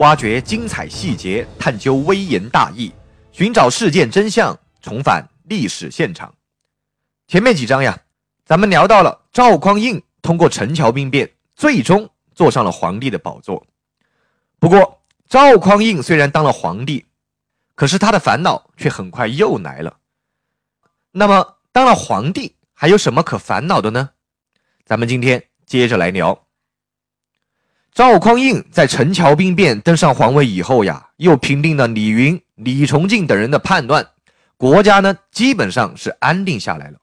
挖掘精彩细节，探究微言大义，寻找事件真相，重返历史现场。前面几章呀，咱们聊到了赵匡胤通过陈桥兵变，最终坐上了皇帝的宝座。不过，赵匡胤虽然当了皇帝，可是他的烦恼却很快又来了。那么，当了皇帝还有什么可烦恼的呢？咱们今天接着来聊。赵匡胤在陈桥兵变登上皇位以后呀，又平定了李云、李崇敬等人的叛乱，国家呢基本上是安定下来了。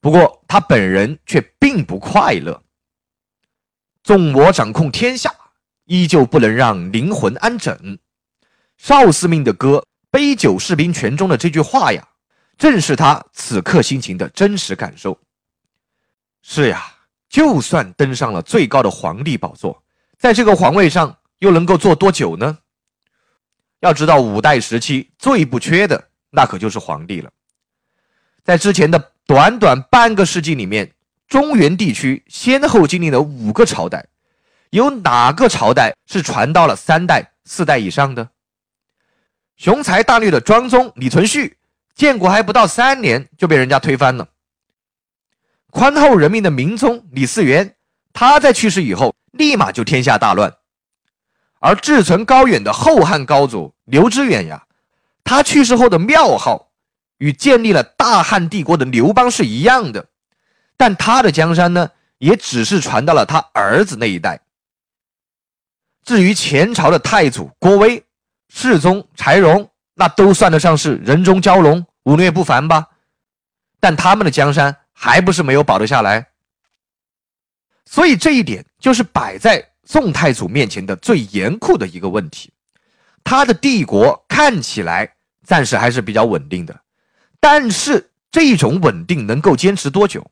不过他本人却并不快乐。纵我掌控天下，依旧不能让灵魂安枕。少司命的歌《杯酒释兵权》中的这句话呀，正是他此刻心情的真实感受。是呀，就算登上了最高的皇帝宝座。在这个皇位上又能够坐多久呢？要知道，五代时期最不缺的那可就是皇帝了。在之前的短短半个世纪里面，中原地区先后经历了五个朝代，有哪个朝代是传到了三代、四代以上的？雄才大略的庄宗李存勖，建国还不到三年就被人家推翻了。宽厚人民的明宗李嗣源，他在去世以后。立马就天下大乱，而志存高远的后汉高祖刘知远呀，他去世后的庙号与建立了大汉帝国的刘邦是一样的，但他的江山呢，也只是传到了他儿子那一代。至于前朝的太祖郭威、世宗柴荣，那都算得上是人中蛟龙，武略不凡吧，但他们的江山还不是没有保得下来。所以这一点就是摆在宋太祖面前的最严酷的一个问题，他的帝国看起来暂时还是比较稳定的，但是这种稳定能够坚持多久，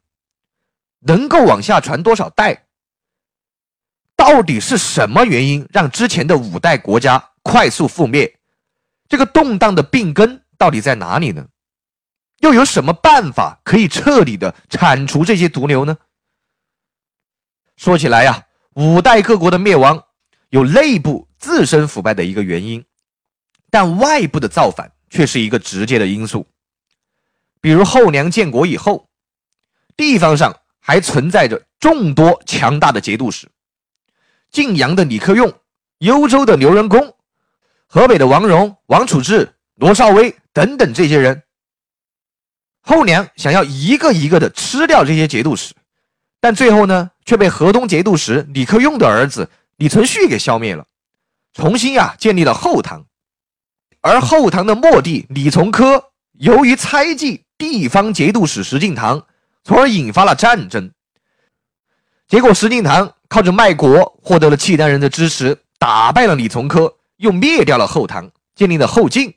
能够往下传多少代？到底是什么原因让之前的五代国家快速覆灭？这个动荡的病根到底在哪里呢？又有什么办法可以彻底的铲除这些毒瘤呢？说起来呀，五代各国的灭亡有内部自身腐败的一个原因，但外部的造反却是一个直接的因素。比如后梁建国以后，地方上还存在着众多强大的节度使，晋阳的李克用、幽州的刘仁恭、河北的王荣、王处志、罗绍威等等这些人。后梁想要一个一个的吃掉这些节度使。但最后呢，却被河东节度使李克用的儿子李存勖给消灭了，重新呀建立了后唐。而后唐的末帝李从珂，由于猜忌地方节度使石敬瑭，从而引发了战争。结果石敬瑭靠着卖国获得了契丹人的支持，打败了李从珂，又灭掉了后唐，建立了后晋。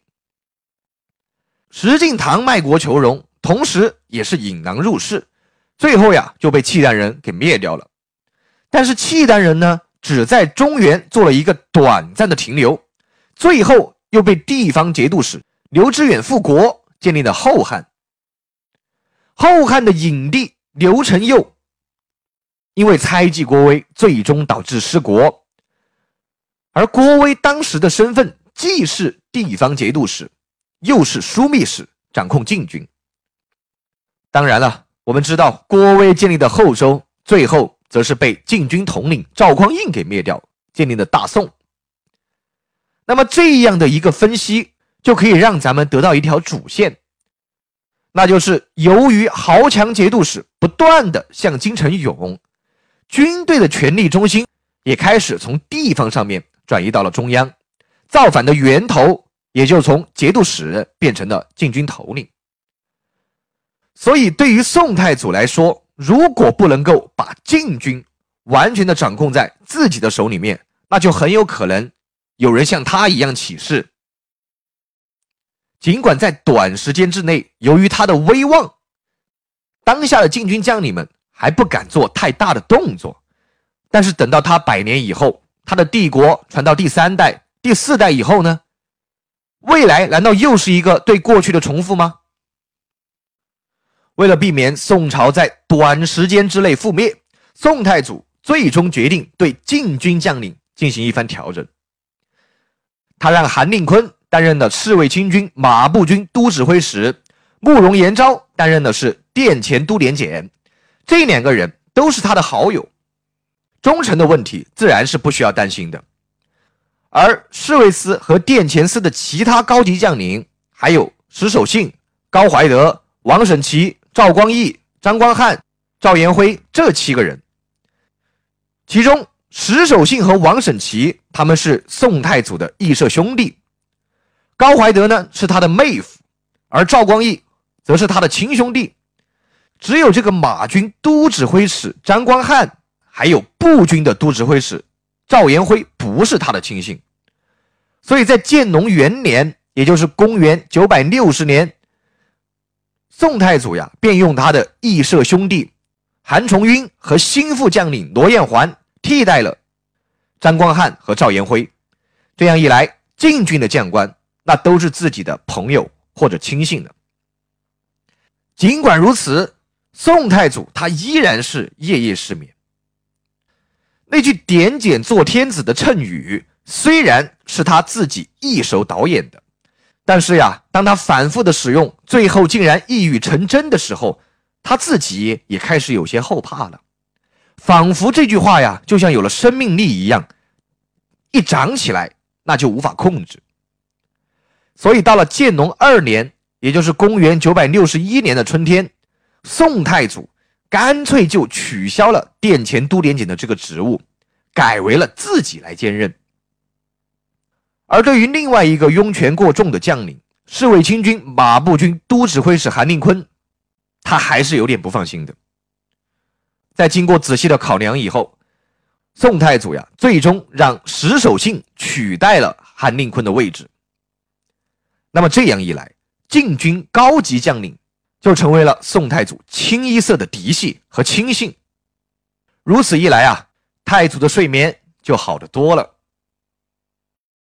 石敬瑭卖国求荣，同时也是引狼入室。最后呀，就被契丹人给灭掉了。但是契丹人呢，只在中原做了一个短暂的停留，最后又被地方节度使刘知远复国，建立了后汉。后汉的影帝刘承佑，因为猜忌郭威，最终导致失国。而郭威当时的身份既是地方节度使，又是枢密使，掌控禁军。当然了。我们知道，郭威建立的后周，最后则是被禁军统领赵匡胤给灭掉，建立的大宋。那么这样的一个分析，就可以让咱们得到一条主线，那就是由于豪强节度使不断的向京城涌，军队的权力中心也开始从地方上面转移到了中央，造反的源头也就从节度使变成了禁军头领。所以，对于宋太祖来说，如果不能够把禁军完全的掌控在自己的手里面，那就很有可能有人像他一样起事。尽管在短时间之内，由于他的威望，当下的禁军将领们还不敢做太大的动作，但是等到他百年以后，他的帝国传到第三代、第四代以后呢？未来难道又是一个对过去的重复吗？为了避免宋朝在短时间之内覆灭，宋太祖最终决定对禁军将领进行一番调整。他让韩令坤担任了侍卫亲军马步军都指挥使，慕容延昭担任的是殿前都点检。这两个人都是他的好友，忠诚的问题自然是不需要担心的。而侍卫司和殿前司的其他高级将领，还有石守信、高怀德、王审琦、赵光义、张光汉、赵延辉这七个人，其中石守信和王审琦他们是宋太祖的义社兄弟，高怀德呢是他的妹夫，而赵光义则是他的亲兄弟。只有这个马军都指挥使张光汉，还有步军的都指挥使赵延辉不是他的亲信，所以在建隆元年，也就是公元九百六十年，宋太祖呀便用他的义社兄弟韩重晕和心腹将领罗彦环替代了张光汉和赵延辉，这样一来，禁军的将官那都是自己的朋友或者亲信的。尽管如此。宋太祖他依然是夜夜失眠。那句“点检做天子”的谶语，虽然是他自己一手导演的，但是呀，当他反复的使用，最后竟然一语成真的时候，他自己也开始有些后怕了，仿佛这句话呀，就像有了生命力一样，一长起来那就无法控制。所以到了建隆二年，也就是公元九百六十一年的春天。宋太祖干脆就取消了殿前都点检的这个职务，改为了自己来兼任。而对于另外一个拥权过重的将领，侍卫亲军马步军都指挥使韩令坤，他还是有点不放心的。在经过仔细的考量以后，宋太祖呀，最终让石守信取代了韩令坤的位置。那么这样一来，禁军高级将领。就成为了宋太祖清一色的嫡系和亲信。如此一来啊，太祖的睡眠就好得多了。